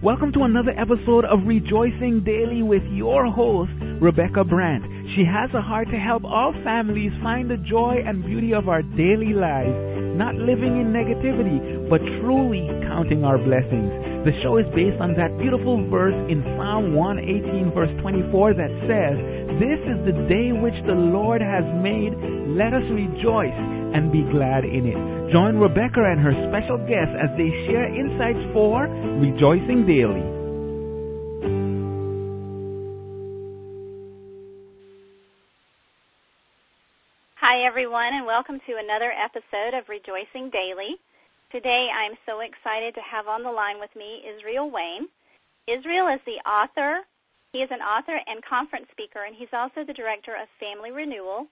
Welcome to another episode of Rejoicing Daily with your host, Rebecca Brandt. She has a heart to help all families find the joy and beauty of our daily lives, not living in negativity, but truly counting our blessings. The show is based on that beautiful verse in Psalm 118, verse 24, that says, This is the day which the Lord has made. Let us rejoice and be glad in it. Join Rebecca and her special guests as they share insights for Rejoicing Daily. Hi, everyone, and welcome to another episode of Rejoicing Daily. Today, I'm so excited to have on the line with me Israel Wayne. Israel is the author. He is an author and conference speaker, and he's also the director of Family Renewal,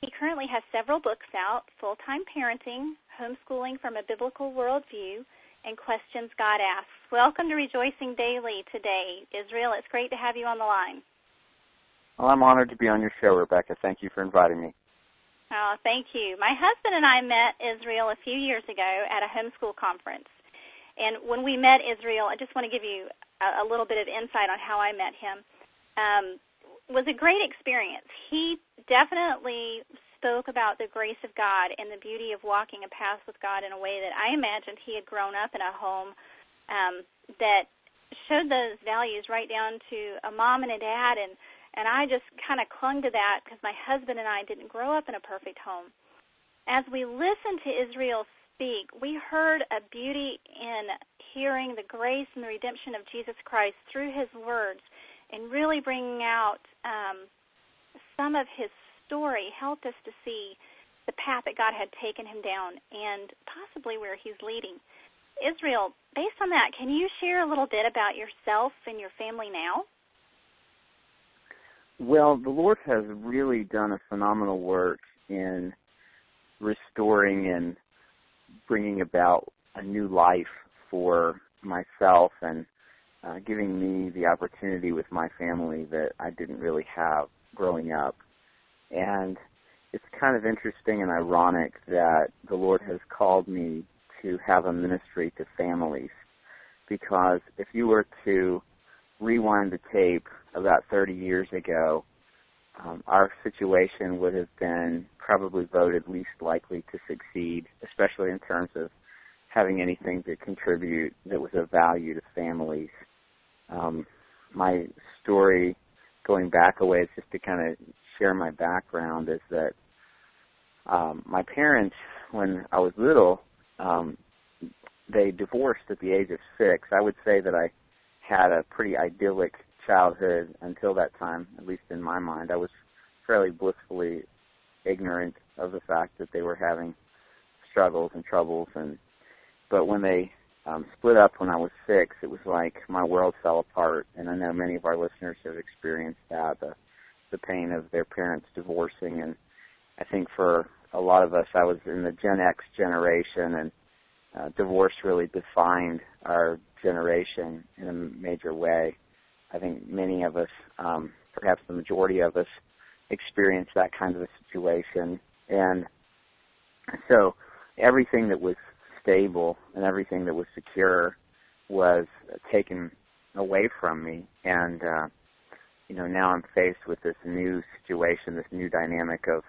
he currently has several books out Full Time Parenting, Homeschooling from a Biblical Worldview, and Questions God Asks. Welcome to Rejoicing Daily today, Israel. It's great to have you on the line. Well, I'm honored to be on your show, Rebecca. Thank you for inviting me. Oh, thank you. My husband and I met Israel a few years ago at a homeschool conference. And when we met Israel, I just want to give you a, a little bit of insight on how I met him. Um, was a great experience. He definitely spoke about the grace of God and the beauty of walking a path with God in a way that I imagined he had grown up in a home um, that showed those values right down to a mom and a dad and and I just kind of clung to that because my husband and I didn't grow up in a perfect home. As we listened to Israel speak, we heard a beauty in hearing the grace and the redemption of Jesus Christ through his words and really bringing out um, some of his story helped us to see the path that God had taken him down and possibly where he's leading. Israel, based on that, can you share a little bit about yourself and your family now? Well, the Lord has really done a phenomenal work in restoring and bringing about a new life for myself and uh, giving me the opportunity with my family that I didn't really have growing up. And it's kind of interesting and ironic that the Lord has called me to have a ministry to families. Because if you were to rewind the tape about 30 years ago, um, our situation would have been probably voted least likely to succeed, especially in terms of having anything to contribute that was of value to families. Um, my story going back a ways just to kind of share my background is that um, my parents, when I was little, um, they divorced at the age of six. I would say that I had a pretty idyllic childhood until that time, at least in my mind. I was fairly blissfully ignorant of the fact that they were having struggles and troubles and but when they um, split up when I was six, it was like my world fell apart. And I know many of our listeners have experienced that the the pain of their parents divorcing. And I think for a lot of us, I was in the Gen X generation, and uh, divorce really defined our generation in a major way. I think many of us, um, perhaps the majority of us, experienced that kind of a situation. And so everything that was stable and everything that was secure was taken away from me and uh you know now I'm faced with this new situation this new dynamic of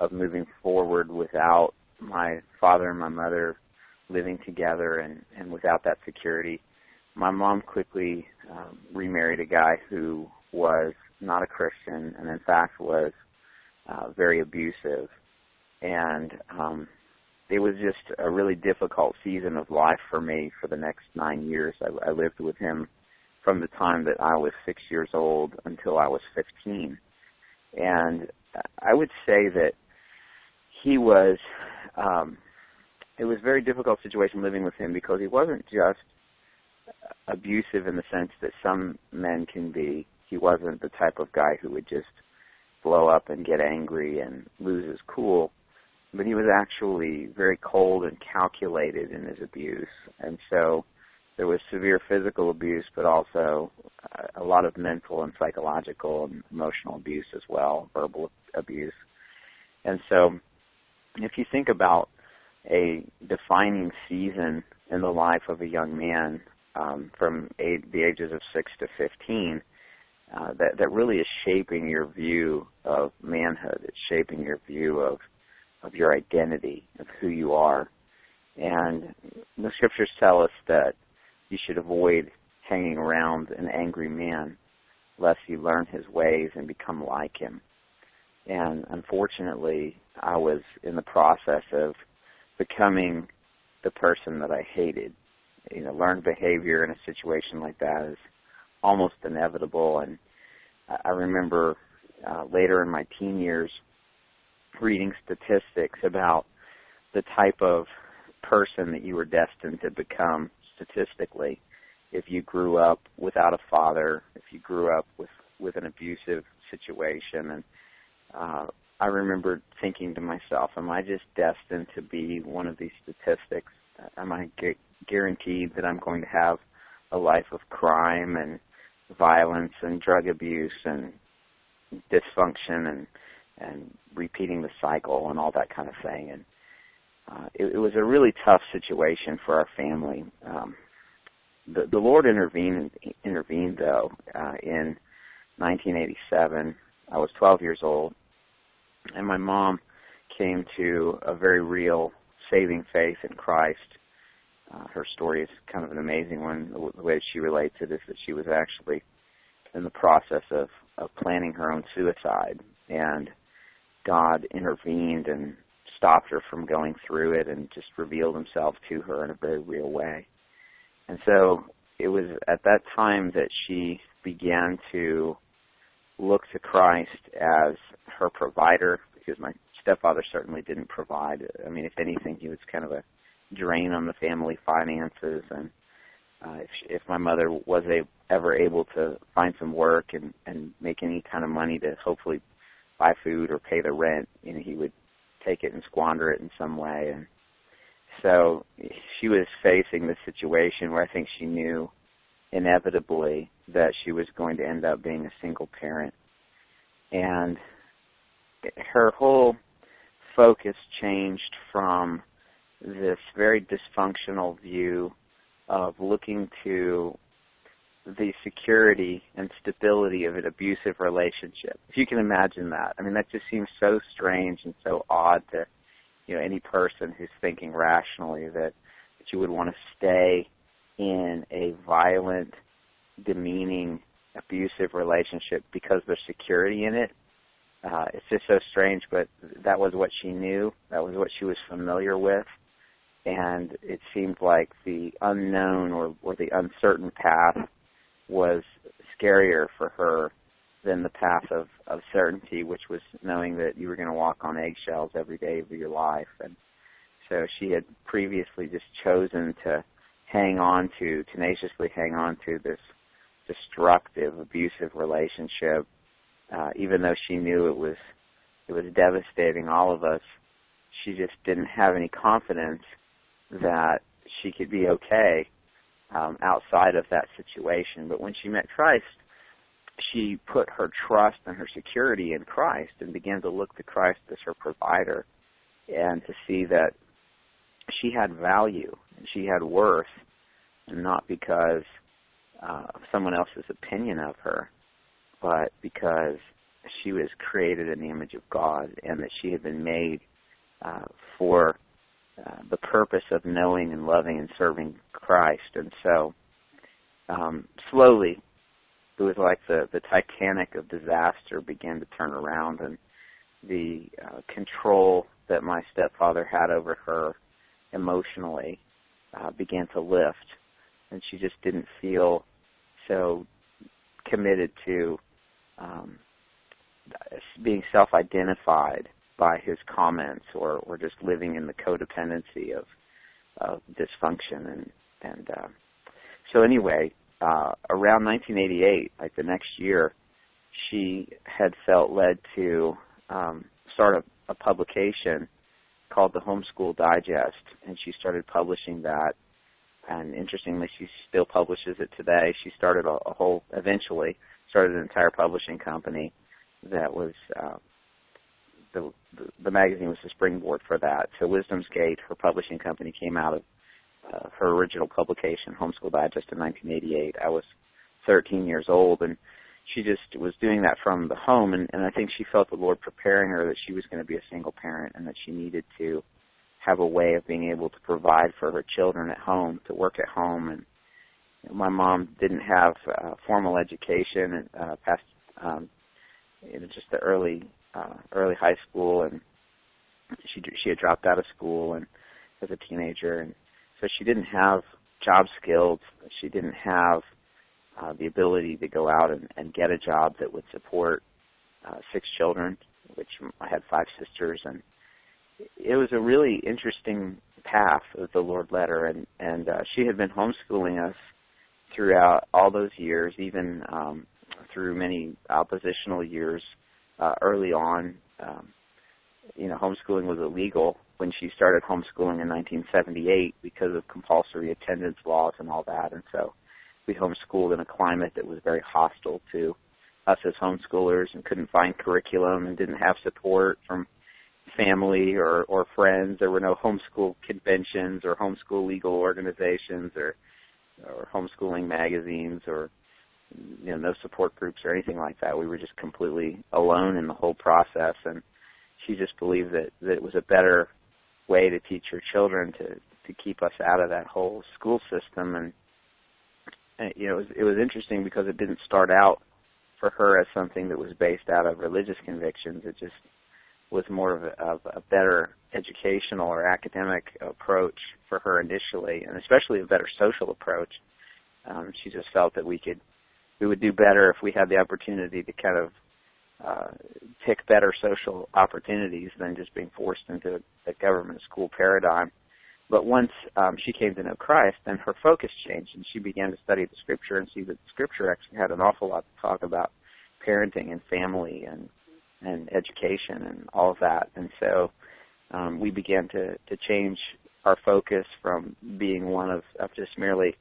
of moving forward without my father and my mother living together and and without that security my mom quickly um, remarried a guy who was not a Christian and in fact was uh, very abusive and um it was just a really difficult season of life for me for the next nine years. I, I lived with him from the time that I was six years old until I was 15. And I would say that he was, um, it was a very difficult situation living with him because he wasn't just abusive in the sense that some men can be. He wasn't the type of guy who would just blow up and get angry and lose his cool but he was actually very cold and calculated in his abuse. And so there was severe physical abuse, but also a lot of mental and psychological and emotional abuse as well, verbal abuse. And so if you think about a defining season in the life of a young man, um, from age, the ages of six to fifteen uh, that that really is shaping your view of manhood. It's shaping your view of of your identity of who you are. And the scriptures tell us that you should avoid hanging around an angry man lest you learn his ways and become like him. And unfortunately, I was in the process of becoming the person that I hated. You know, learned behavior in a situation like that is almost inevitable. And I remember uh, later in my teen years reading statistics about the type of person that you were destined to become statistically if you grew up without a father, if you grew up with with an abusive situation and uh I remember thinking to myself, am I just destined to be one of these statistics? Am I gu- guaranteed that I'm going to have a life of crime and violence and drug abuse and dysfunction and and repeating the cycle and all that kind of thing and uh, it, it was a really tough situation for our family. Um, the, the Lord intervened intervened though uh, in 1987. I was 12 years old, and my mom came to a very real saving faith in Christ. Uh, her story is kind of an amazing one. The way she relates it is that she was actually in the process of of planning her own suicide, and God intervened and stopped her from going through it and just revealed himself to her in a very real way. And so it was at that time that she began to look to Christ as her provider because my stepfather certainly didn't provide. I mean, if anything, he was kind of a drain on the family finances and uh, if, if my mother was a, ever able to find some work and and make any kind of money to hopefully buy food or pay the rent, you know, he would take it and squander it in some way. And so she was facing the situation where I think she knew inevitably that she was going to end up being a single parent. And her whole focus changed from this very dysfunctional view of looking to the security and stability of an abusive relationship. If you can imagine that. I mean that just seems so strange and so odd to you know any person who's thinking rationally that that you would want to stay in a violent, demeaning, abusive relationship because there's security in it. Uh, it's just so strange, but that was what she knew. That was what she was familiar with and it seemed like the unknown or, or the uncertain path was scarier for her than the path of, of certainty, which was knowing that you were going to walk on eggshells every day of your life. And so she had previously just chosen to hang on to, tenaciously hang on to this destructive, abusive relationship, uh, even though she knew it was it was devastating all of us. She just didn't have any confidence that she could be okay um, outside of that situation. But when she met Christ, she put her trust and her security in Christ and began to look to Christ as her provider and to see that she had value and she had worth, and not because uh, of someone else's opinion of her, but because she was created in the image of God and that she had been made uh, for uh, the purpose of knowing and loving and serving Christ. And so, um, slowly, it was like the the Titanic of disaster began to turn around, and the uh, control that my stepfather had over her emotionally uh, began to lift, and she just didn't feel so committed to um, being self-identified by his comments or or just living in the codependency of of dysfunction. And and uh, so anyway uh around 1988 like the next year she had felt led to um start a, a publication called the homeschool digest. And she started publishing that. And interestingly she still publishes it today. She started a, a whole eventually started an entire publishing company that was uh, the, the, magazine was the springboard for that. So Wisdom's Gate, her publishing company, came out of uh, her original publication, Homeschool Digest, in 1988. I was 13 years old, and she just was doing that from the home, and, and I think she felt the Lord preparing her that she was going to be a single parent and that she needed to have a way of being able to provide for her children at home, to work at home, and my mom didn't have uh, formal education uh, past um, you know, just the early uh, early high school, and she she had dropped out of school and as a teenager, and so she didn't have job skills. She didn't have uh, the ability to go out and, and get a job that would support uh, six children, which I had five sisters, and it was a really interesting path that the Lord led her, and and uh, she had been homeschooling us throughout all those years, even um, through many oppositional years uh, early on. Um, you know, homeschooling was illegal when she started homeschooling in 1978 because of compulsory attendance laws and all that, and so we homeschooled in a climate that was very hostile to us as homeschoolers and couldn't find curriculum and didn't have support from family or or friends. There were no homeschool conventions or homeschool legal organizations or or homeschooling magazines or you know no support groups or anything like that. We were just completely alone in the whole process, and she just believed that that it was a better way to teach her children to to keep us out of that whole school system and, and you know it was it was interesting because it didn't start out for her as something that was based out of religious convictions it just was more of a, of a better educational or academic approach for her initially, and especially a better social approach. Um, she just felt that we could we would do better if we had the opportunity to kind of uh, pick better social opportunities than just being forced into a government school paradigm. But once um, she came to know Christ, then her focus changed, and she began to study the Scripture and see that the Scripture actually had an awful lot to talk about parenting and family and and education and all of that. And so um, we began to to change our focus from being one of, of just merely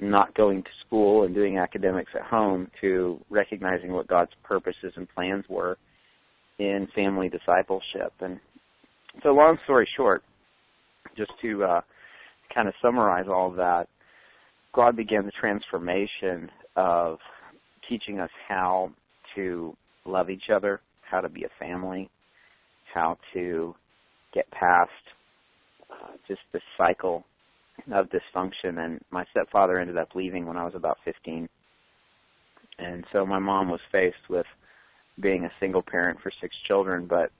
not going to school and doing academics at home to recognizing what God's purposes and plans were in family discipleship. And so, long story short, just to uh, kind of summarize all of that, God began the transformation of teaching us how to love each other, how to be a family, how to get past uh, just the cycle of dysfunction. And my stepfather ended up leaving when I was about 15. And so my mom was faced with being a single parent for six children, but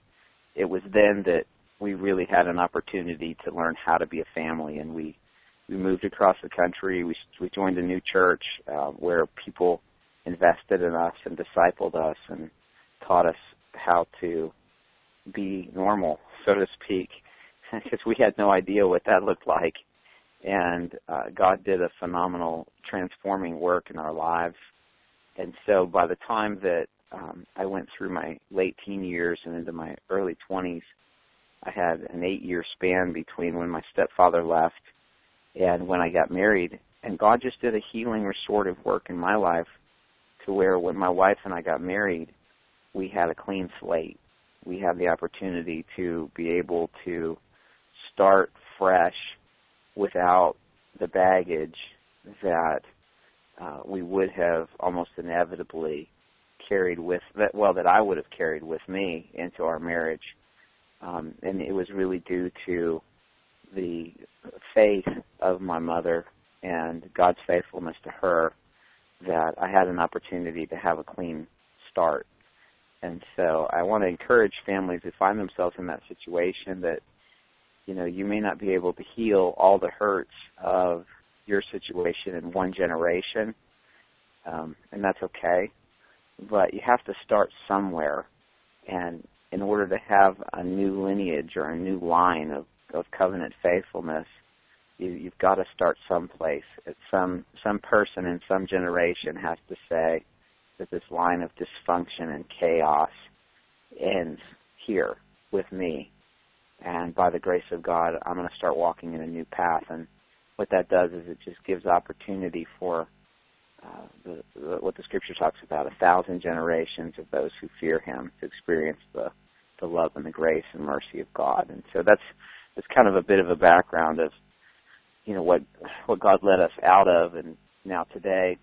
it was then that we really had an opportunity to learn how to be a family and we we moved across the country we we joined a new church uh, where people invested in us and discipled us and taught us how to be normal, so to speak, because we had no idea what that looked like. And uh, God did a phenomenal transforming work in our lives. And so by the time that um, I went through my late teen years and into my early 20s, I had an eight year span between when my stepfather left and when I got married. And God just did a healing, restorative work in my life to where when my wife and I got married, we had a clean slate. We had the opportunity to be able to start fresh without the baggage that uh, we would have almost inevitably carried with that well that I would have carried with me into our marriage. Um, and it was really due to the faith of my mother and God's faithfulness to her that I had an opportunity to have a clean start and so I want to encourage families who find themselves in that situation that, you know, you may not be able to heal all the hurts of your situation in one generation, um, and that's okay. But you have to start somewhere, and in order to have a new lineage or a new line of, of covenant faithfulness, you, you've got to start someplace. It's some some person in some generation has to say, that this line of dysfunction and chaos ends here with me. And by the grace of God, I'm going to start walking in a new path. And what that does is it just gives opportunity for uh, the, the, what the Scripture talks about: a thousand generations of those who fear Him to experience the the love and the grace and mercy of God. And so that's that's kind of a bit of a background of you know what what God led us out of, and now today,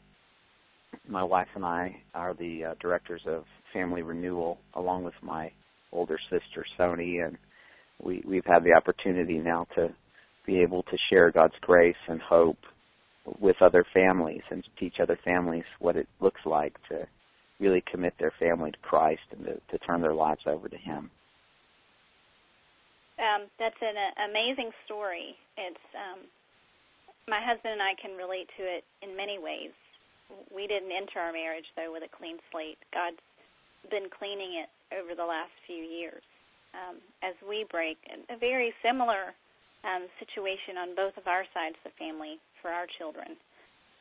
my wife and I are the uh, directors of Family Renewal, along with my older sister Sony, and we we've had the opportunity now to be able to share God's grace and hope with other families and teach other families what it looks like to really commit their family to Christ and to, to turn their lives over to Him. Um, that's an uh, amazing story. It's um, my husband and I can relate to it in many ways. We didn't enter our marriage though with a clean slate. God's been cleaning it over the last few years. Um, as we break a very similar um, situation on both of our sides of the family for our children.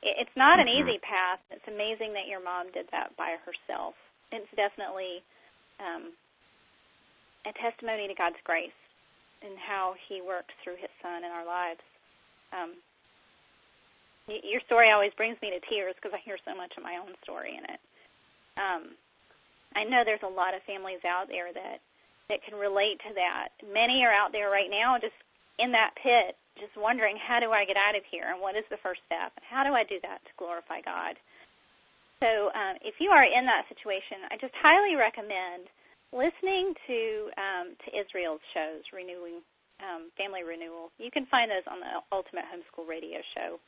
It, it's not an mm-hmm. easy path. It's amazing that your mom did that by herself. It's definitely um, a testimony to God's grace and how He works through His Son in our lives. Um, y- your story always brings me to tears because I hear so much of my own story in it. Um, I know there's a lot of families out there that that can relate to that. Many are out there right now just in that pit, just wondering how do I get out of here and what is the first step and how do I do that to glorify God. So um, if you are in that situation, I just highly recommend listening to um, to Israel's shows, renewing um, family renewal. You can find those on the Ultimate Homeschool Radio Show.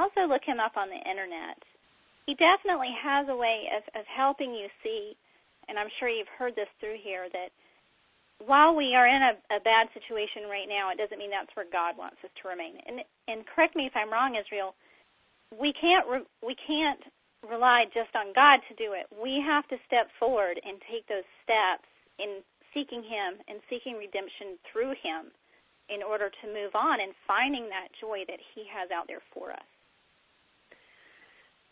Also, look him up on the internet. He definitely has a way of, of helping you see, and I'm sure you've heard this through here that while we are in a, a bad situation right now, it doesn't mean that's where God wants us to remain. And and correct me if I'm wrong, Israel. We can't re, we can't rely just on God to do it. We have to step forward and take those steps in seeking Him and seeking redemption through Him in order to move on and finding that joy that He has out there for us.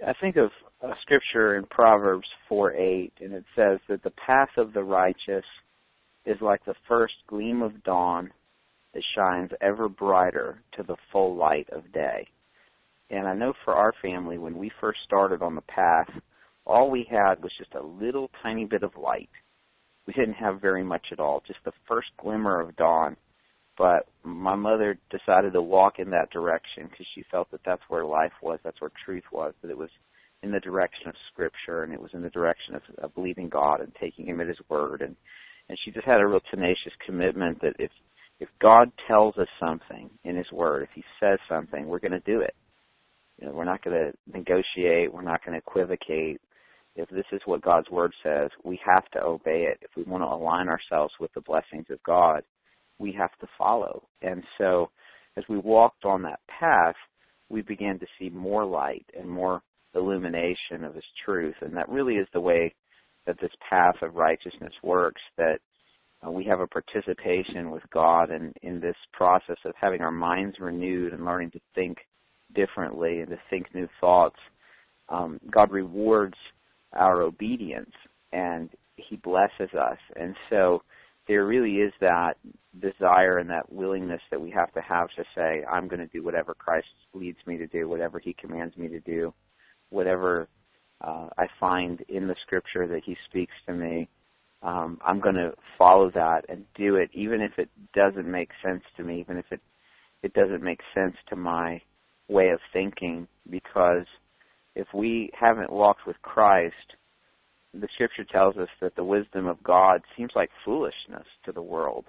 I think of a scripture in Proverbs 4 8, and it says that the path of the righteous is like the first gleam of dawn that shines ever brighter to the full light of day. And I know for our family, when we first started on the path, all we had was just a little tiny bit of light. We didn't have very much at all, just the first glimmer of dawn. But my mother decided to walk in that direction because she felt that that's where life was, that's where truth was, that it was in the direction of Scripture and it was in the direction of, of believing God and taking Him at His word. And and she just had a real tenacious commitment that if if God tells us something in His Word, if He says something, we're going to do it. You know, we're not going to negotiate. We're not going to equivocate. If this is what God's Word says, we have to obey it. If we want to align ourselves with the blessings of God, we have to follow. And so, as we walked on that path, we began to see more light and more illumination of His truth. And that really is the way that this path of righteousness works. That uh, we have a participation with God and in, this process of having our minds renewed and learning to think differently and to think new thoughts. Um, God rewards our obedience and He blesses us. And so there really is that desire and that willingness that we have to have to say, I'm going to do whatever Christ leads me to do, whatever He commands me to do, whatever uh, I find in the Scripture that He speaks to me. Um, I'm going to follow that and do it, even if it doesn't make sense to me, even if it it doesn't make sense to my way of thinking, because if we haven't walked with Christ, the Scripture tells us that the wisdom of God seems like foolishness to the world.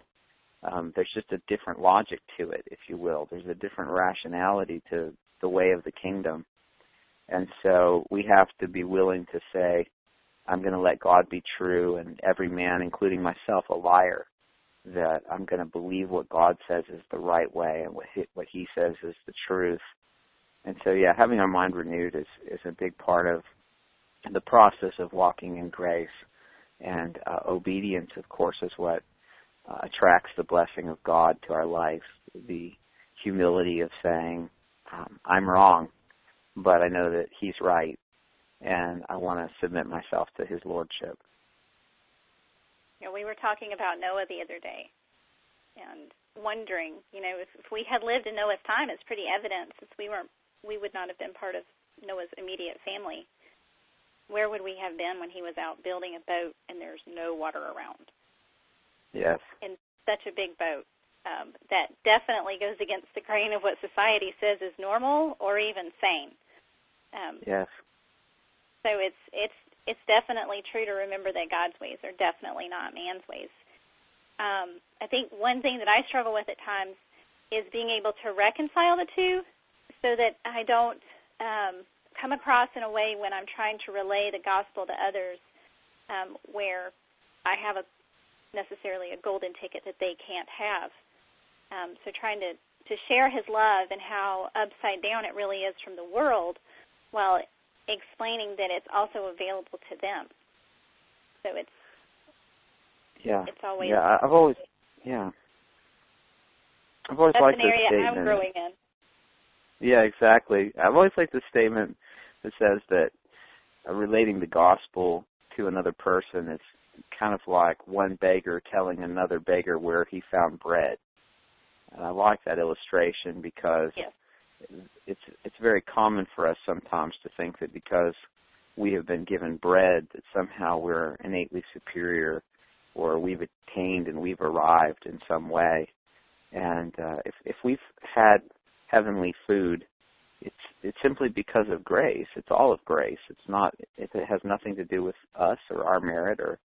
Um, there's just a different logic to it, if you will. There's a different rationality to the way of the kingdom. And so we have to be willing to say, I'm going to let God be true and every man, including myself, a liar. That I'm going to believe what God says is the right way and what he, what He says is the truth. And so, yeah, having our mind renewed is is a big part of the process of walking in grace. And uh, obedience, of course, is what uh, attracts the blessing of God to our life. The humility of saying, um, "I'm wrong," but I know that He's right, and I want to submit myself to His lordship. You know, we were talking about Noah the other day, and wondering, you know, if, if we had lived in Noah's time, it's pretty evident since we weren't, we would not have been part of Noah's immediate family. Where would we have been when he was out building a boat and there's no water around? Yes. In such a big boat. Um, that definitely goes against the grain of what society says is normal or even sane. Um, yes. So it's it's it's definitely true to remember that God's ways are definitely not man's ways. Um, I think one thing that I struggle with at times is being able to reconcile the two, so that I don't um, come across in a way when I'm trying to relay the gospel to others, um, where I have a necessarily a golden ticket that they can't have. Um, so trying to to share his love and how upside down it really is from the world, while explaining that it's also available to them. So it's yeah, it's always yeah. I've always yeah. I've always that's liked an area this statement. I'm growing in. Yeah, exactly. I've always liked the statement that says that uh, relating the gospel to another person is kind of like one beggar telling another beggar where he found bread. And I like that illustration because yes. it's it's very common for us sometimes to think that because we have been given bread that somehow we're innately superior or we've attained and we've arrived in some way. And uh, if if we've had heavenly food, it's it's simply because of grace. It's all of grace. It's not. It, it has nothing to do with us or our merit or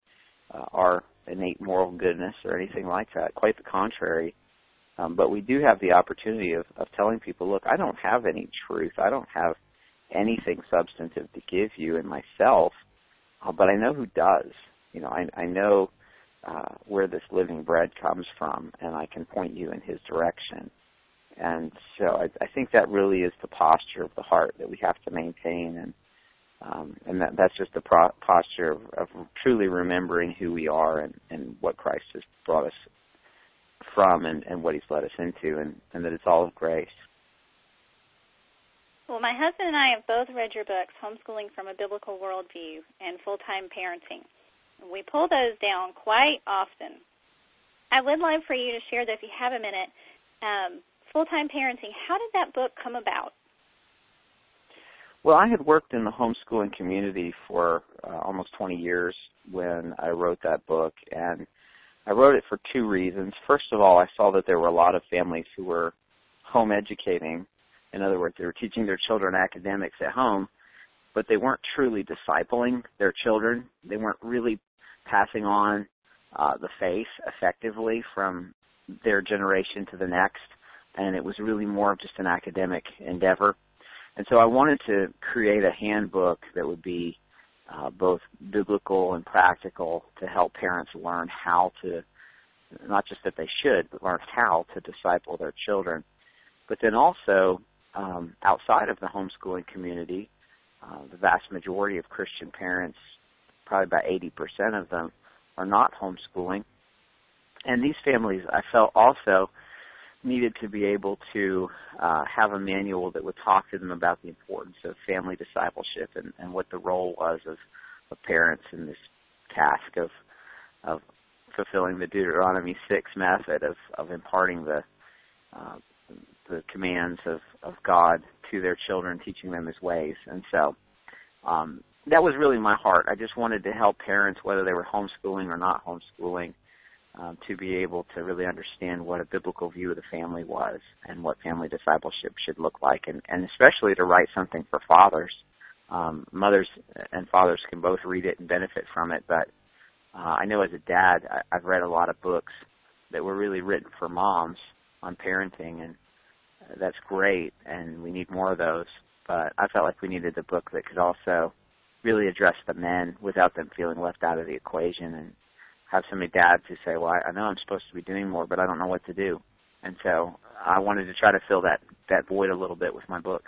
uh, our innate moral goodness or anything like that. Quite the contrary. Um, but we do have the opportunity of, of telling people, look, I don't have any truth. I don't have anything substantive to give you in myself, uh, but I know who does. You know, I, I know uh, where this living bread comes from, and I can point you in His direction. And so I, I think that really is the posture of the heart that we have to maintain, and um, and that, that's just the pro- posture of, of truly remembering who we are and, and what Christ has brought us from and, and what He's led us into, and, and that it's all of grace. Well, my husband and I have both read your books, Homeschooling from a Biblical Worldview and Full Time Parenting. We pull those down quite often. I would love for you to share that if you have a minute. Um, Full Time Parenting, how did that book come about? Well, I had worked in the homeschooling community for uh, almost 20 years when I wrote that book, and I wrote it for two reasons. First of all, I saw that there were a lot of families who were home educating. In other words, they were teaching their children academics at home, but they weren't truly discipling their children. They weren't really passing on uh, the faith effectively from their generation to the next, and it was really more of just an academic endeavor. And so I wanted to create a handbook that would be uh, both biblical and practical to help parents learn how to, not just that they should, but learn how to disciple their children. But then also, um, outside of the homeschooling community, uh, the vast majority of Christian parents, probably about 80% of them, are not homeschooling. And these families, I felt also, needed to be able to uh, have a manual that would talk to them about the importance of family discipleship and, and what the role was of, of parents in this task of of fulfilling the Deuteronomy six method of, of imparting the uh, the commands of, of God to their children, teaching them His ways. And so um, that was really my heart. I just wanted to help parents, whether they were homeschooling or not homeschooling, um, to be able to really understand what a biblical view of the family was and what family discipleship should look like, and, and especially to write something for fathers. Um, mothers and fathers can both read it and benefit from it, but uh, I know as a dad, I, I've read a lot of books that were really written for moms on parenting, and that's great, and we need more of those. But I felt like we needed a book that could also really address the men without them feeling left out of the equation and have so many dads who say, "Well, I, I know I'm supposed to be doing more, but I don't know what to do." And so I wanted to try to fill that that void a little bit with my book.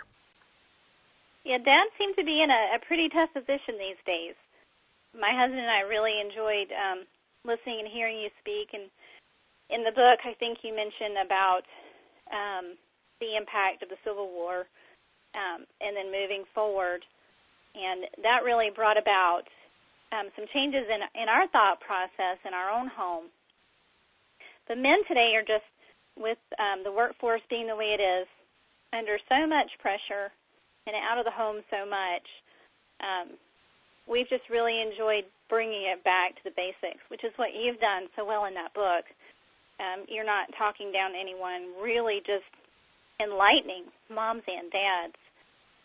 Yeah, dads seem to be in a, a pretty tough position these days. My husband and I really enjoyed um, listening and hearing you speak. And in the book, I think you mentioned about um, the impact of the Civil War, um, and then moving forward, and that really brought about um, some changes in in our thought process in our own home. But men today are just with um, the workforce being the way it is, under so much pressure and out of the home so much. Um, we've just really enjoyed bringing it back to the basics, which is what you've done so well in that book. Um, you're not talking down to anyone. Really, just enlightening moms and dads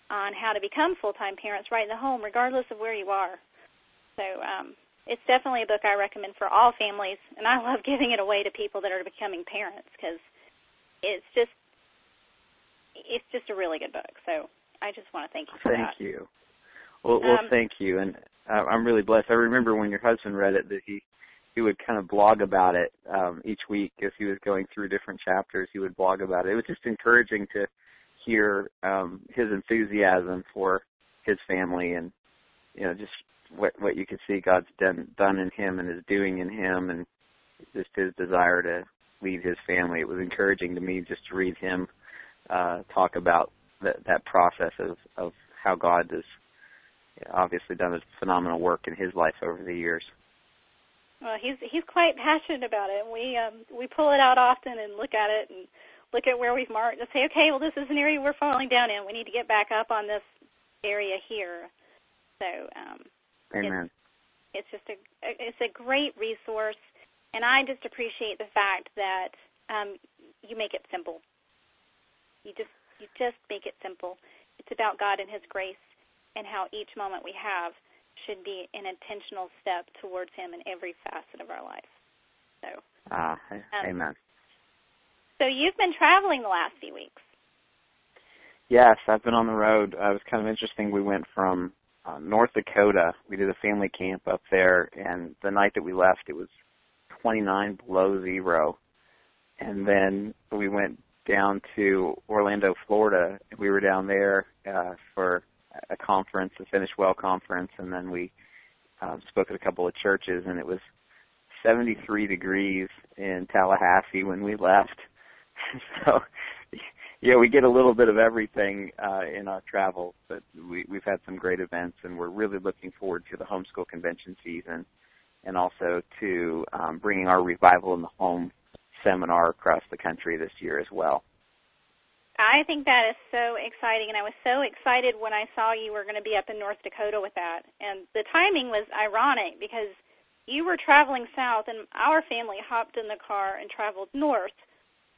on how to become full-time parents right in the home, regardless of where you are. So um, it's definitely a book I recommend for all families, and I love giving it away to people that are becoming parents because it's just it's just a really good book. So I just want to thank you for thank that. Thank you. Well, well, um, thank you, and I'm really blessed. I remember when your husband read it that he he would kind of blog about it um, each week as he was going through different chapters. He would blog about it. It was just encouraging to hear um, his enthusiasm for his family and you know just what what you could see God's done done in him and is doing in him and just his desire to lead his family. It was encouraging to me just to read him uh, talk about that that process of of how God has obviously done a phenomenal work in his life over the years. Well, he's he's quite passionate about it. We um we pull it out often and look at it and look at where we've marked and say, okay, well this is an area we're falling down in. We need to get back up on this area here. So um Amen. It's, it's just a it's a great resource and I just appreciate the fact that um you make it simple. You just you just make it simple. It's about God and his grace and how each moment we have should be an intentional step towards Him in every facet of our life. So, ah, um, amen. So you've been traveling the last few weeks. Yes, I've been on the road. Uh, it was kind of interesting. We went from uh, North Dakota. We did a family camp up there, and the night that we left, it was 29 below zero. And then we went down to Orlando, Florida. We were down there uh, for a conference, a Finish Well conference, and then we um, spoke at a couple of churches, and it was 73 degrees in Tallahassee when we left. so, yeah, we get a little bit of everything uh, in our travel, but we, we've had some great events, and we're really looking forward to the homeschool convention season, and also to um, bringing our revival in the home seminar across the country this year as well. I think that is so exciting, and I was so excited when I saw you were going to be up in North Dakota with that. And the timing was ironic because you were traveling south, and our family hopped in the car and traveled north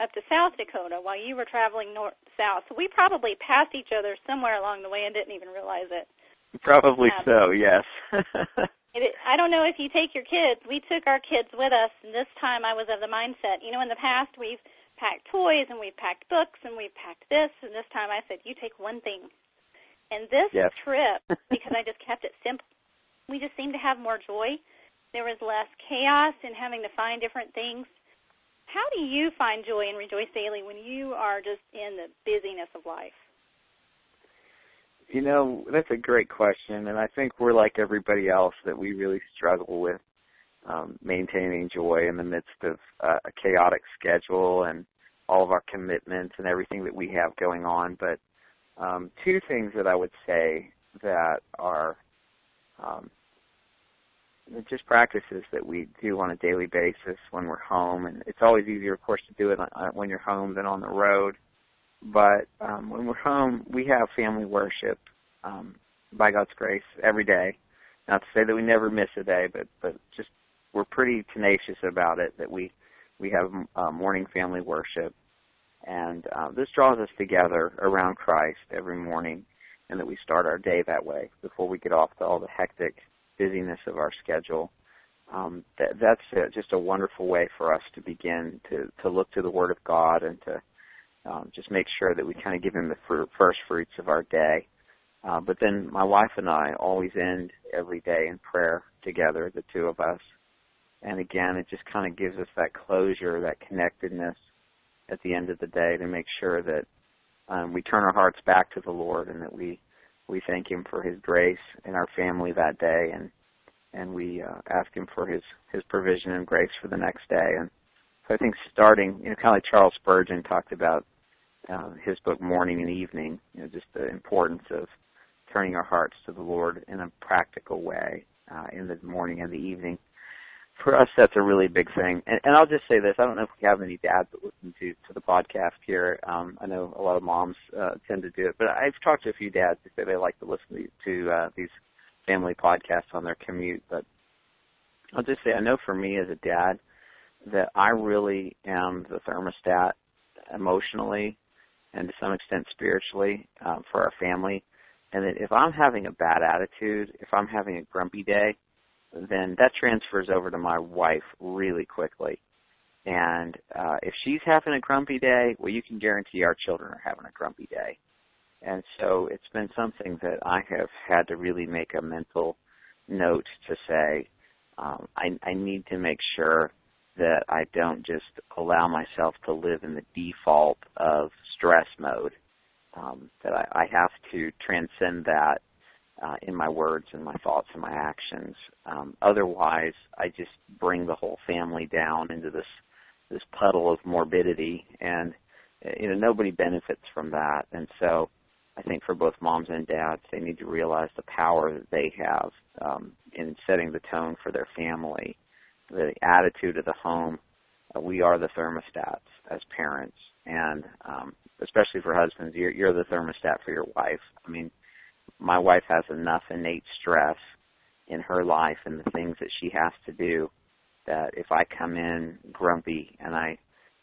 up to South Dakota while you were traveling north south. So we probably passed each other somewhere along the way and didn't even realize it. Probably um, so, yes. it, I don't know if you take your kids. We took our kids with us, and this time I was of the mindset. You know, in the past we've packed toys and we've packed books and we've packed this and this time I said, You take one thing. And this yes. trip, because I just kept it simple, we just seemed to have more joy. There was less chaos in having to find different things. How do you find joy and rejoice daily when you are just in the busyness of life? You know, that's a great question, and I think we're like everybody else that we really struggle with um, maintaining joy in the midst of uh, a chaotic schedule and all of our commitments and everything that we have going on. But um, two things that I would say that are um, just practices that we do on a daily basis when we're home, and it's always easier, of course, to do it when you're home than on the road. But um, when we're home, we have family worship um, by God's grace every day. Not to say that we never miss a day, but but just we're pretty tenacious about it that we we have uh, morning family worship, and uh, this draws us together around Christ every morning, and that we start our day that way before we get off to all the hectic busyness of our schedule. Um, that, that's a, just a wonderful way for us to begin to to look to the Word of God and to um, just make sure that we kind of give Him the fr- first fruits of our day. Uh, but then my wife and I always end every day in prayer together, the two of us, and again, it just kind of gives us that closure, that connectedness at the end of the day to make sure that um, we turn our hearts back to the Lord and that we we thank Him for His grace in our family that day, and and we uh, ask Him for His His provision and grace for the next day. And so I think starting, you know, kind of like Charles Spurgeon talked about uh, his book Morning and Evening, you know, just the importance of turning our hearts to the Lord in a practical way uh, in the morning and the evening for us, that's a really big thing. And, and I'll just say this: I don't know if we have any dads that listen to to the podcast here. Um, I know a lot of moms uh, tend to do it, but I've talked to a few dads who say they like to listen to uh, these family podcasts on their commute. But I'll just say, I know for me as a dad, that I really am the thermostat emotionally and to some extent spiritually um, for our family. And that if I'm having a bad attitude, if I'm having a grumpy day, then that transfers over to my wife really quickly. And uh, if she's having a grumpy day, well, you can guarantee our children are having a grumpy day. And so it's been something that I have had to really make a mental note to say, um, I, I need to make sure that I don't just allow myself to live in the default of stress mode. Um, that I, I have to transcend that uh, in my words and my thoughts and my actions. Um, otherwise, I just bring the whole family down into this this puddle of morbidity, and you know nobody benefits from that. And so, I think for both moms and dads, they need to realize the power that they have um, in setting the tone for their family the attitude of the home. Uh, we are the thermostats as parents, and um, especially for husbands, you're, you're the thermostat for your wife. I mean, my wife has enough innate stress in her life and the things that she has to do that if I come in grumpy and I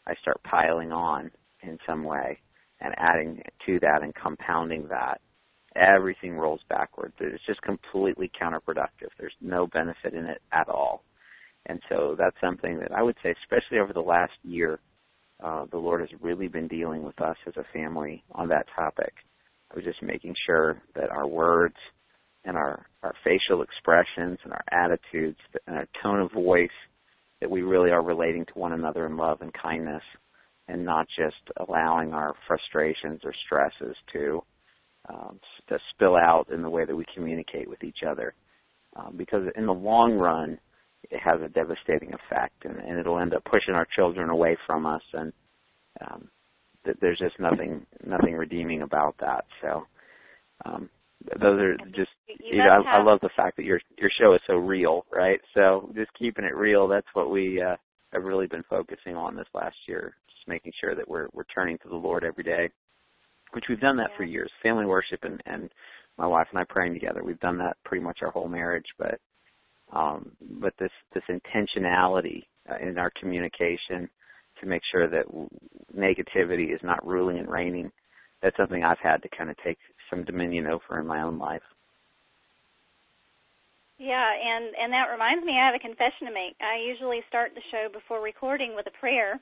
I start piling on in some way and adding to that and compounding that, everything rolls backward. It's just completely counterproductive. There's no benefit in it at all. And so that's something that I would say, especially over the last year, uh, the Lord has really been dealing with us as a family on that topic. Was just making sure that our words and our, our facial expressions and our attitudes and our tone of voice, that we really are relating to one another in love and kindness and not just allowing our frustrations or stresses to um, to spill out in the way that we communicate with each other. Um, because in the long run, it has a devastating effect, and, and it'll end up pushing our children away from us, and um, there's just nothing nothing redeeming about that. So um, those are just you, you know I, I love the fact that your your show is so real, right? So just keeping it real. That's what we uh, have really been focusing on this last year, just making sure that we're we're turning to the Lord every day, which we've done that yeah. for years. Family worship and and my wife and I praying together. We've done that pretty much our whole marriage, but um, but this this intentionality uh, in our communication to make sure that negativity is not ruling and reigning. That's something I've had to kind of take some dominion over in my own life. Yeah, and and that reminds me, I have a confession to make. I usually start the show before recording with a prayer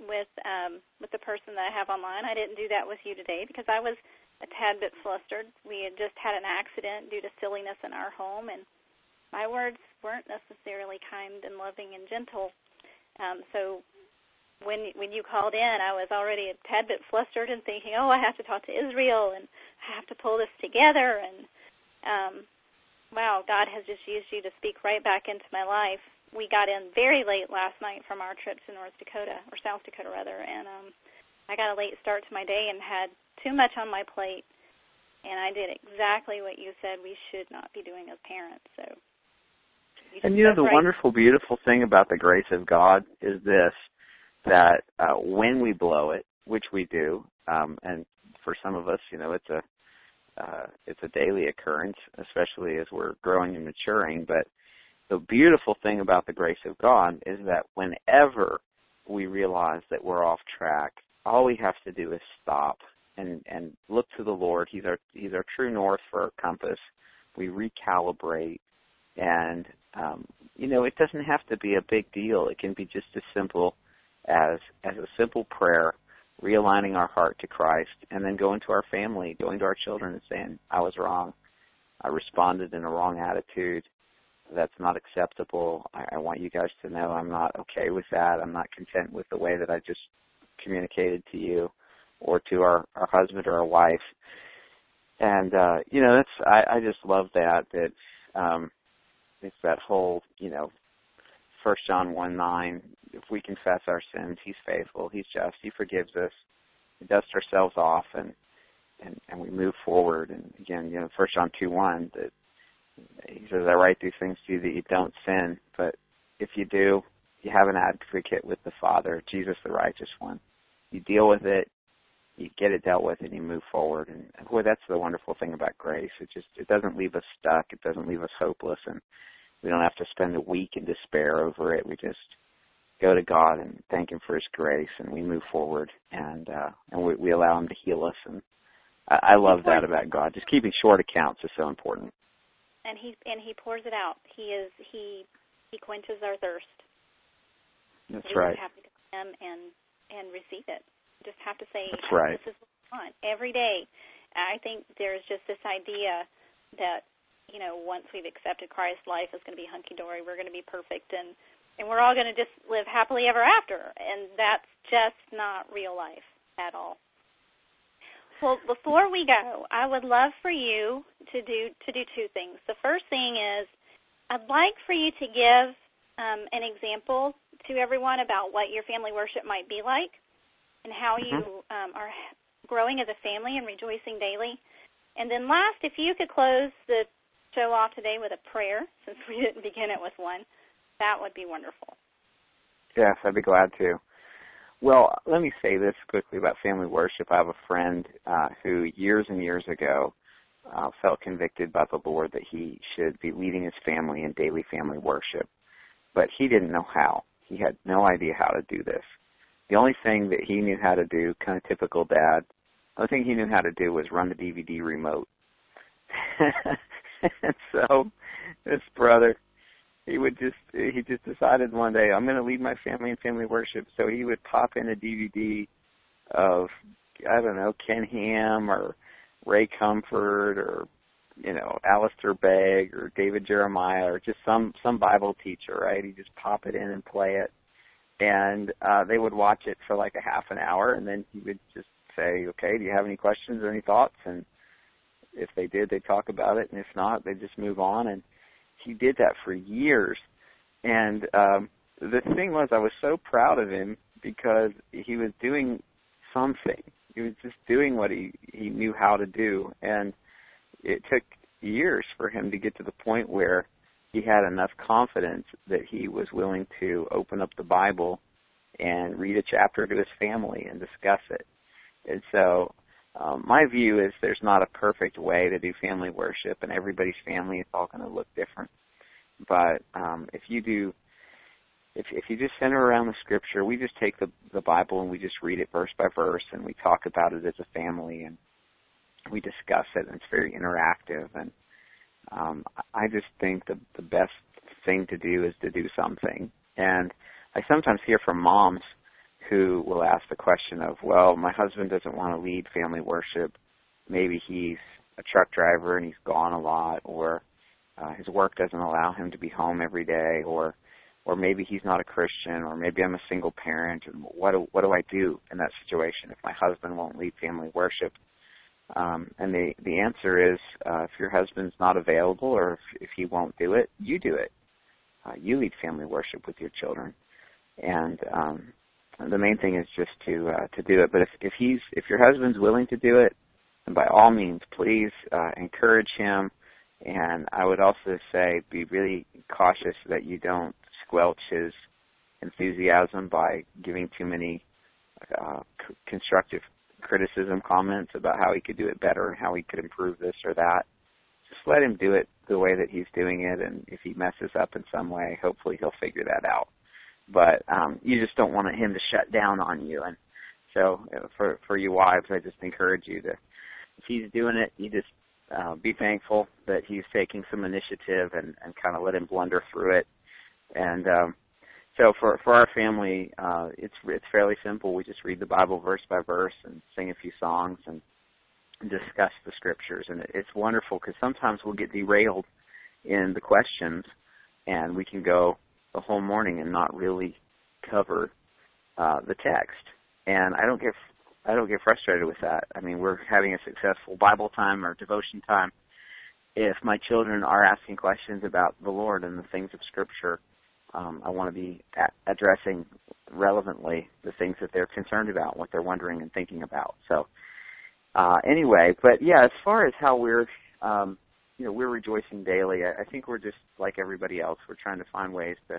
with um with the person that I have online. I didn't do that with you today because I was a tad bit flustered. We had just had an accident due to silliness in our home and my words weren't necessarily kind and loving and gentle. Um, so when when you called in, I was already a tad bit flustered and thinking, oh, I have to talk to Israel and I have to pull this together. And um, wow, God has just used you to speak right back into my life. We got in very late last night from our trip to North Dakota or South Dakota rather, and um, I got a late start to my day and had too much on my plate. And I did exactly what you said we should not be doing as parents. So and you know the right. wonderful, beautiful thing about the grace of God is this: that uh, when we blow it, which we do, um, and for some of us, you know, it's a uh, it's a daily occurrence, especially as we're growing and maturing. But the beautiful thing about the grace of God is that whenever we realize that we're off track, all we have to do is stop and and look to the Lord. He's our He's our true north for our compass. We recalibrate and um, you know, it doesn't have to be a big deal. It can be just as simple as as a simple prayer, realigning our heart to Christ, and then going to our family, going to our children, and saying, "I was wrong. I responded in a wrong attitude. That's not acceptable. I, I want you guys to know I'm not okay with that. I'm not content with the way that I just communicated to you, or to our our husband or our wife." And uh, you know, that's I, I just love that that um, it's that whole, you know, First John one nine. If we confess our sins, He's faithful. He's just. He forgives us. We dust ourselves off, and and and we move forward. And again, you know, First John two one. That He says, "I write these things to you that you don't sin, but if you do, you have an advocate with the Father, Jesus the righteous one. You deal with it, you get it dealt with, and you move forward. And boy, that's the wonderful thing about grace. It just it doesn't leave us stuck. It doesn't leave us hopeless, and we don't have to spend a week in despair over it. We just go to God and thank Him for His grace, and we move forward, and uh, and we, we allow Him to heal us. And I, I love that about God. Just keeping short accounts is so important. And he and He pours it out. He is He He quenches our thirst. That's we right. just have to come and and receive it. Just have to say, That's right. "This is what I want every day." I think there's just this idea that you know once we've accepted Christ, life is going to be hunky dory. We're going to be perfect, and and we're all going to just live happily ever after. And that's just not real life at all. Well, before we go, I would love for you to do to do two things. The first thing is I'd like for you to give um, an example to everyone about what your family worship might be like and how mm-hmm. you um, are growing as a family and rejoicing daily. And then last, if you could close the show off today with a prayer, since we didn't begin it with one, that would be wonderful. Yes, I'd be glad to. Well, let me say this quickly about family worship. I have a friend uh, who years and years ago uh, felt convicted by the Lord that he should be leading his family in daily family worship, but he didn't know how. He had no idea how to do this. The only thing that he knew how to do, kind of typical dad, the only thing he knew how to do was run the DVD remote. and so this brother he would just he just decided one day I'm going to lead my family in family worship. So he would pop in a DVD of I don't know Ken Ham or Ray Comfort or you know Alistair Begg or David Jeremiah or just some some Bible teacher, right? He just pop it in and play it, and uh, they would watch it for like a half an hour, and then he would just say, "Okay, do you have any questions or any thoughts?" And if they did, they'd talk about it, and if not, they'd just move on and he did that for years. And um the thing was I was so proud of him because he was doing something. He was just doing what he he knew how to do and it took years for him to get to the point where he had enough confidence that he was willing to open up the Bible and read a chapter to his family and discuss it. And so um, my view is there's not a perfect way to do family worship, and everybody's family is all going to look different. But um, if you do, if if you just center around the scripture, we just take the the Bible and we just read it verse by verse, and we talk about it as a family, and we discuss it, and it's very interactive. And um, I just think the the best thing to do is to do something. And I sometimes hear from moms who will ask the question of, well, my husband doesn't want to lead family worship. Maybe he's a truck driver and he's gone a lot, or uh, his work doesn't allow him to be home every day, or or maybe he's not a Christian, or maybe I'm a single parent. And What do, what do I do in that situation if my husband won't lead family worship? Um, and the the answer is, uh, if your husband's not available, or if, if he won't do it, you do it. Uh, you lead family worship with your children, and um, the main thing is just to uh, to do it. But if if he's if your husband's willing to do it, then by all means, please uh, encourage him. And I would also say be really cautious that you don't squelch his enthusiasm by giving too many uh, c- constructive criticism comments about how he could do it better and how he could improve this or that. Just let him do it the way that he's doing it, and if he messes up in some way, hopefully he'll figure that out but um, you just don't want him to shut down on you. And so for for you wives, I just encourage you to, if he's doing it, you just uh, be thankful that he's taking some initiative and and kind of let him blunder through it. And um, so for for our family, uh, it's it's fairly simple. We just read the Bible verse by verse and sing a few songs and discuss the scriptures. And it's wonderful because sometimes we'll get derailed in the questions, and we can go the whole morning and not really cover uh, the text. And I don't get I don't get frustrated with that. I mean, we're having a successful Bible time or devotion time. If my children are asking questions about the Lord and the things of Scripture, um, I want to be a- addressing relevantly the things that they're concerned about, what they're wondering and thinking about. So, uh, anyway, but yeah, as far as how we're um, you know, we're rejoicing daily. I, I think we're just like everybody else. We're trying to find ways to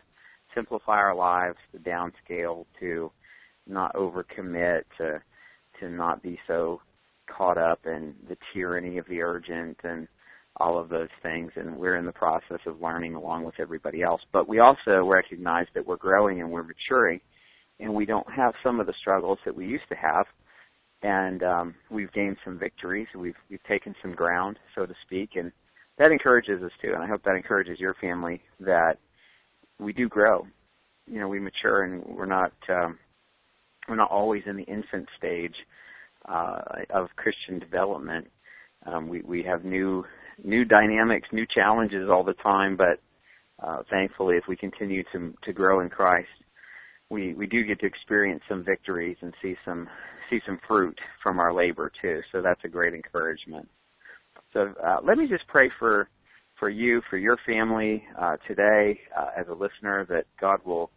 simplify our lives, to downscale, to not overcommit, to to not be so caught up in the tyranny of the urgent and all of those things, and we're in the process of learning along with everybody else. But we also recognize that we're growing and we're maturing, and we don't have some of the struggles that we used to have. And um, we've gained some victories. We've we've taken some ground, so to speak, and that encourages us too. And I hope that encourages your family that we do grow. You know, we mature, and we're not um, we're not always in the infant stage uh, of Christian development. Um, we we have new new dynamics, new challenges all the time, but uh, thankfully, if we continue to to grow in Christ, we we do get to experience some victories and see some see some fruit from our labor too. So that's a great encouragement. So uh, let me just pray for for you, for your family uh, today, uh, as a listener, that God will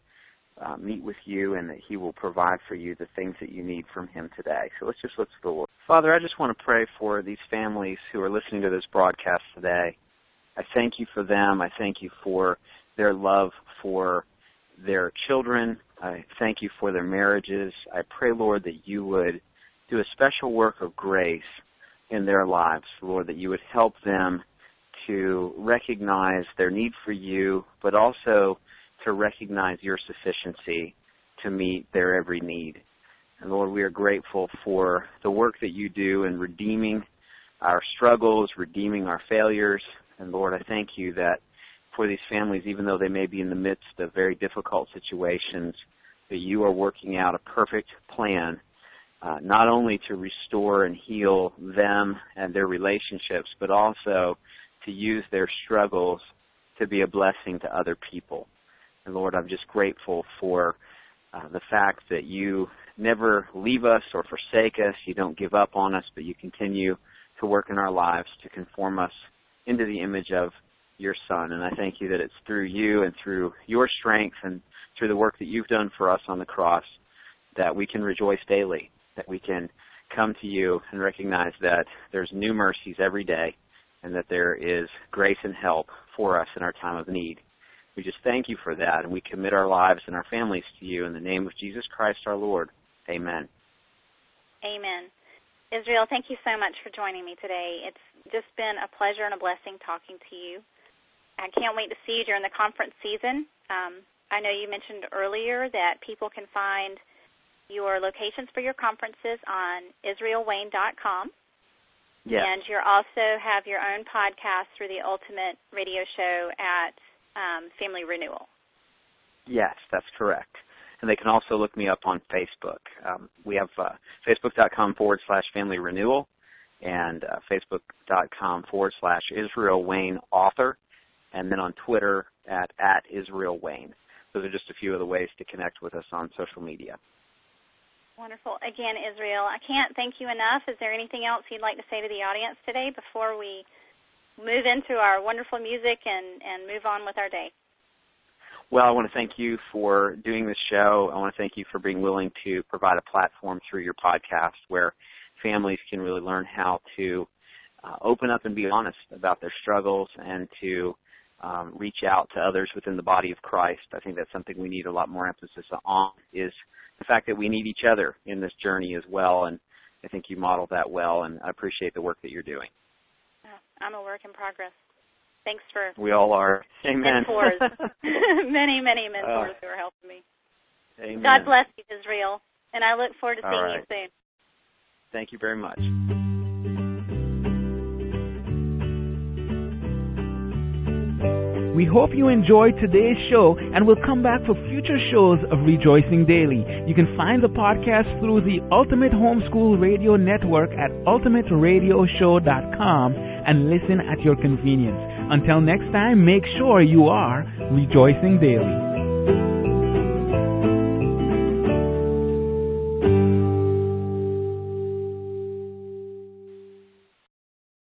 uh, meet with you and that He will provide for you the things that you need from Him today. So let's just look to the Lord. Father, I just want to pray for these families who are listening to this broadcast today. I thank you for them. I thank you for their love for their children. I thank you for their marriages. I pray, Lord, that you would do a special work of grace in their lives, Lord, that you would help them to recognize their need for you, but also to recognize your sufficiency to meet their every need. And Lord, we are grateful for the work that you do in redeeming our struggles, redeeming our failures. And Lord, I thank you that for these families, even though they may be in the midst of very difficult situations, that you are working out a perfect plan, uh, not only to restore and heal them and their relationships, but also to use their struggles to be a blessing to other people. And Lord, I'm just grateful for uh, the fact that you never leave us or forsake us. You don't give up on us, but you continue to work in our lives to conform us into the image of your Son. And I thank you that it's through you and through your strength and through the work that you've done for us on the cross that we can rejoice daily, that we can come to you and recognize that there's new mercies every day and that there is grace and help for us in our time of need. We just thank you for that, and we commit our lives and our families to you in the name of Jesus Christ our Lord. Amen. Amen. Israel, thank you so much for joining me today. It's just been a pleasure and a blessing talking to you. I can't wait to see you during the conference season. Um, I know you mentioned earlier that people can find your locations for your conferences on israelwayne.com. Yes. And you also have your own podcast through the Ultimate Radio Show at um, Family Renewal. Yes, that's correct. And they can also look me up on Facebook. Um, we have uh, facebook.com forward slash family renewal and uh, facebook.com forward slash Israel Wayne author, and then on Twitter at, at Israel Wayne. Those are just a few of the ways to connect with us on social media. Wonderful. Again, Israel, I can't thank you enough. Is there anything else you'd like to say to the audience today before we move into our wonderful music and, and move on with our day. Well, I want to thank you for doing this show. I want to thank you for being willing to provide a platform through your podcast where families can really learn how to uh, open up and be honest about their struggles and to um, reach out to others within the body of Christ. I think that's something we need a lot more emphasis on is the fact that we need each other in this journey as well. And I think you modeled that well, and I appreciate the work that you're doing. I'm a work in progress. Thanks for we all are. Amen. Mentors, many, many mentors uh, who are helping me. Amen. God bless you, Israel, and I look forward to seeing right. you soon. Thank you very much. We hope you enjoyed today's show and will come back for future shows of Rejoicing Daily. You can find the podcast through the Ultimate Homeschool Radio Network at ultimateradioshow.com and listen at your convenience. Until next time, make sure you are rejoicing daily.